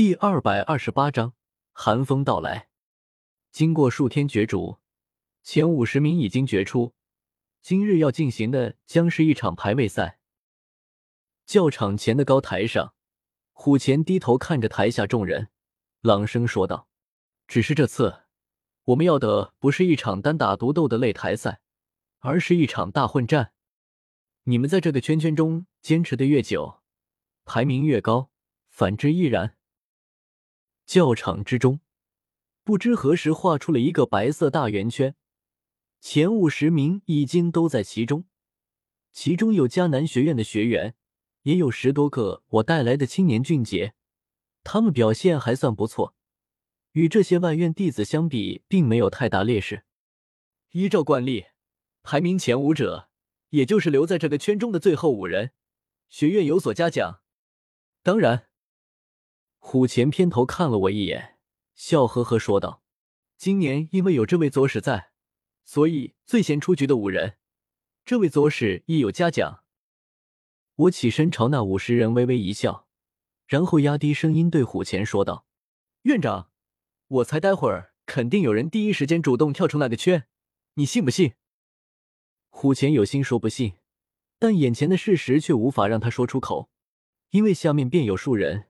第二百二十八章寒风到来。经过数天角逐，前五十名已经决出。今日要进行的将是一场排位赛。教场前的高台上，虎钳低头看着台下众人，朗声说道：“只是这次，我们要的不是一场单打独斗的擂台赛，而是一场大混战。你们在这个圈圈中坚持的越久，排名越高；反之亦然。”教场之中，不知何时画出了一个白色大圆圈，前五十名已经都在其中，其中有迦南学院的学员，也有十多个我带来的青年俊杰，他们表现还算不错，与这些外院弟子相比，并没有太大劣势。依照惯例，排名前五者，也就是留在这个圈中的最后五人，学院有所嘉奖。当然。虎钳偏头看了我一眼，笑呵呵说道：“今年因为有这位左使在，所以最先出局的五人，这位左使亦有嘉奖。”我起身朝那五十人微微一笑，然后压低声音对虎钳说道：“院长，我猜待会儿肯定有人第一时间主动跳出那个圈，你信不信？”虎钳有心说不信，但眼前的事实却无法让他说出口，因为下面便有数人。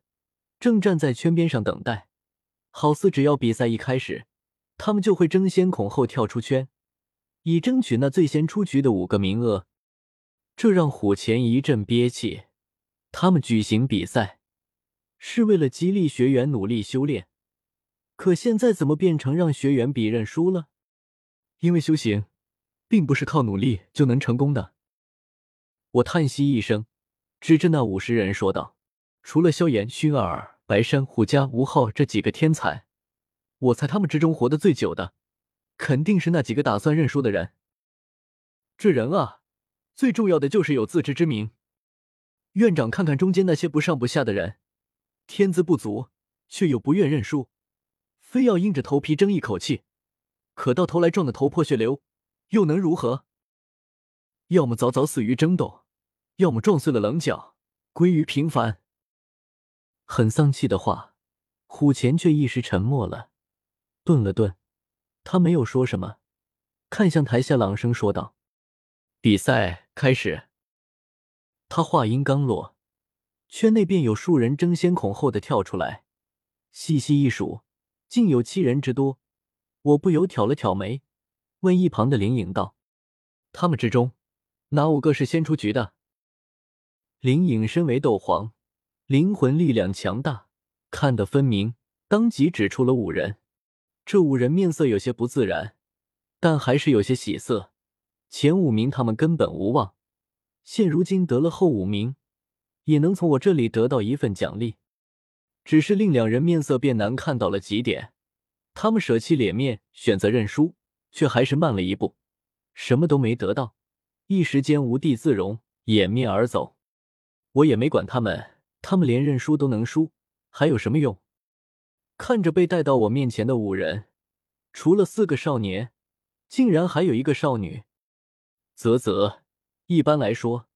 正站在圈边上等待，好似只要比赛一开始，他们就会争先恐后跳出圈，以争取那最先出局的五个名额。这让虎钳一阵憋气。他们举行比赛是为了激励学员努力修炼，可现在怎么变成让学员比认输了？因为修行并不是靠努力就能成功的。我叹息一声，指着那五十人说道。除了萧炎、薰儿、白珊、虎家、吴昊这几个天才，我猜他们之中活得最久的，肯定是那几个打算认输的人。这人啊，最重要的就是有自知之明。院长，看看中间那些不上不下的人，天资不足，却又不愿认输，非要硬着头皮争一口气，可到头来撞得头破血流，又能如何？要么早早死于争斗，要么撞碎了棱角，归于平凡。很丧气的话，虎钳却一时沉默了，顿了顿，他没有说什么，看向台下，朗声说道：“比赛开始。”他话音刚落，圈内便有数人争先恐后的跳出来，细细一数，竟有七人之多。我不由挑了挑眉，问一旁的林颖道：“他们之中，哪五个是先出局的？”林颖身为斗皇。灵魂力量强大，看得分明，当即指出了五人。这五人面色有些不自然，但还是有些喜色。前五名他们根本无望，现如今得了后五名，也能从我这里得到一份奖励。只是令两人面色变难看到了极点，他们舍弃脸面，选择认输，却还是慢了一步，什么都没得到，一时间无地自容，掩面而走。我也没管他们。他们连认输都能输，还有什么用？看着被带到我面前的五人，除了四个少年，竟然还有一个少女。啧啧，一般来说，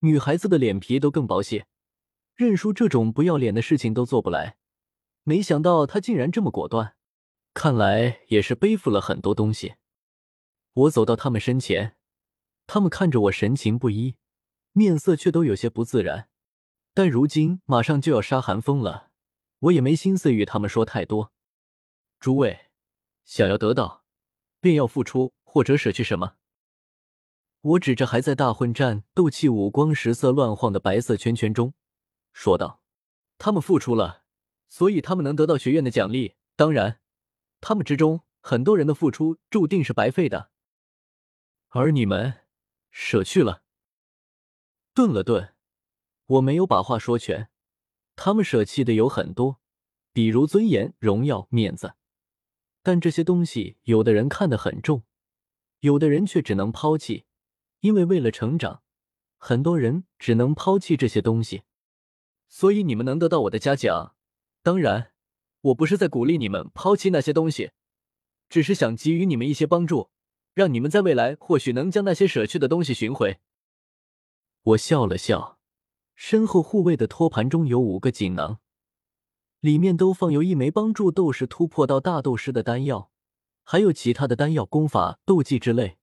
女孩子的脸皮都更薄些，认输这种不要脸的事情都做不来。没想到她竟然这么果断，看来也是背负了很多东西。我走到他们身前，他们看着我，神情不一，面色却都有些不自然。但如今马上就要杀寒风了，我也没心思与他们说太多。诸位，想要得到，便要付出或者舍去什么。我指着还在大混战、斗气五光十色乱晃的白色圈圈中，说道：“他们付出了，所以他们能得到学院的奖励。当然，他们之中很多人的付出注定是白费的。而你们，舍去了。”顿了顿。我没有把话说全，他们舍弃的有很多，比如尊严、荣耀、面子，但这些东西，有的人看得很重，有的人却只能抛弃，因为为了成长，很多人只能抛弃这些东西。所以你们能得到我的嘉奖，当然，我不是在鼓励你们抛弃那些东西，只是想给予你们一些帮助，让你们在未来或许能将那些舍去的东西寻回。我笑了笑。身后护卫的托盘中有五个锦囊，里面都放有一枚帮助斗士突破到大斗师的丹药，还有其他的丹药、功法、斗技之类。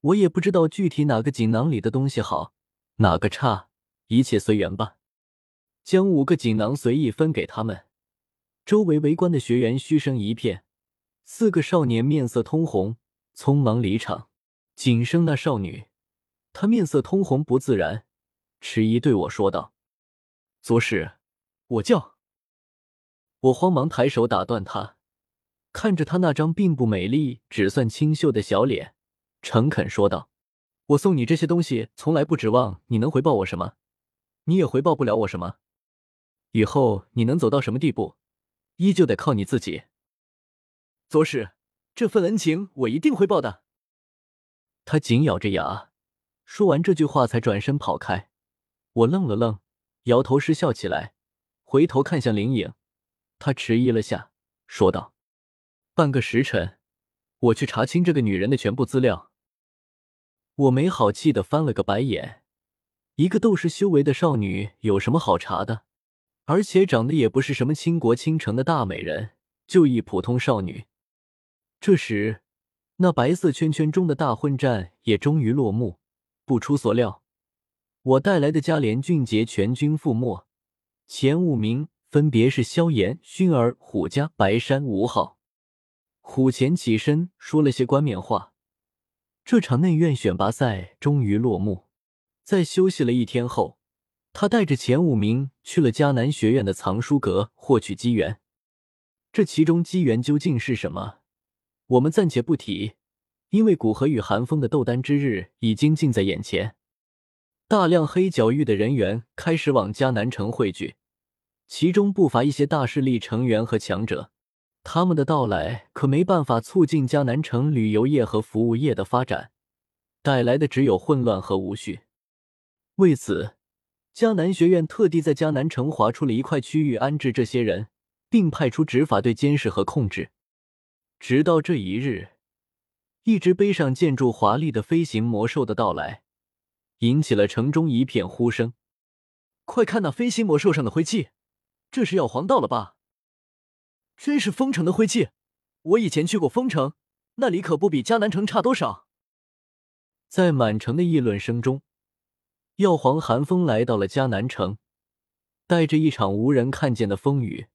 我也不知道具体哪个锦囊里的东西好，哪个差，一切随缘吧。将五个锦囊随意分给他们，周围围观的学员嘘声一片。四个少年面色通红，匆忙离场，仅剩那少女，她面色通红不自然，迟疑对我说道：“左使，我叫。”我慌忙抬手打断他，看着他那张并不美丽、只算清秀的小脸，诚恳说道：“我送你这些东西，从来不指望你能回报我什么，你也回报不了我什么。以后你能走到什么地步，依旧得靠你自己。”左使，这份恩情我一定会报的。他紧咬着牙，说完这句话才转身跑开。我愣了愣，摇头失笑起来，回头看向林颖，他迟疑了下，说道：“半个时辰，我去查清这个女人的全部资料。”我没好气的翻了个白眼，一个斗士修为的少女有什么好查的？而且长得也不是什么倾国倾城的大美人，就一普通少女。这时，那白色圈圈中的大混战也终于落幕。不出所料，我带来的嘉连俊杰全军覆没，前五名分别是萧炎、薰儿、虎家、白山、吴昊。虎前起身说了些冠冕话。这场内院选拔赛终于落幕。在休息了一天后，他带着前五名去了迦南学院的藏书阁获取机缘。这其中机缘究竟是什么？我们暂且不提，因为古河与寒风的斗丹之日已经近在眼前。大量黑角域的人员开始往迦南城汇聚，其中不乏一些大势力成员和强者。他们的到来可没办法促进迦南城旅游业和服务业的发展，带来的只有混乱和无序。为此，迦南学院特地在迦南城划出了一块区域安置这些人，并派出执法队监视和控制。直到这一日，一只背上建筑华丽的飞行魔兽的到来，引起了城中一片呼声。快看那飞行魔兽上的灰气，这是药皇到了吧？真是封城的灰气！我以前去过封城，那里可不比迦南城差多少。在满城的议论声中，药皇寒风来到了迦南城，带着一场无人看见的风雨。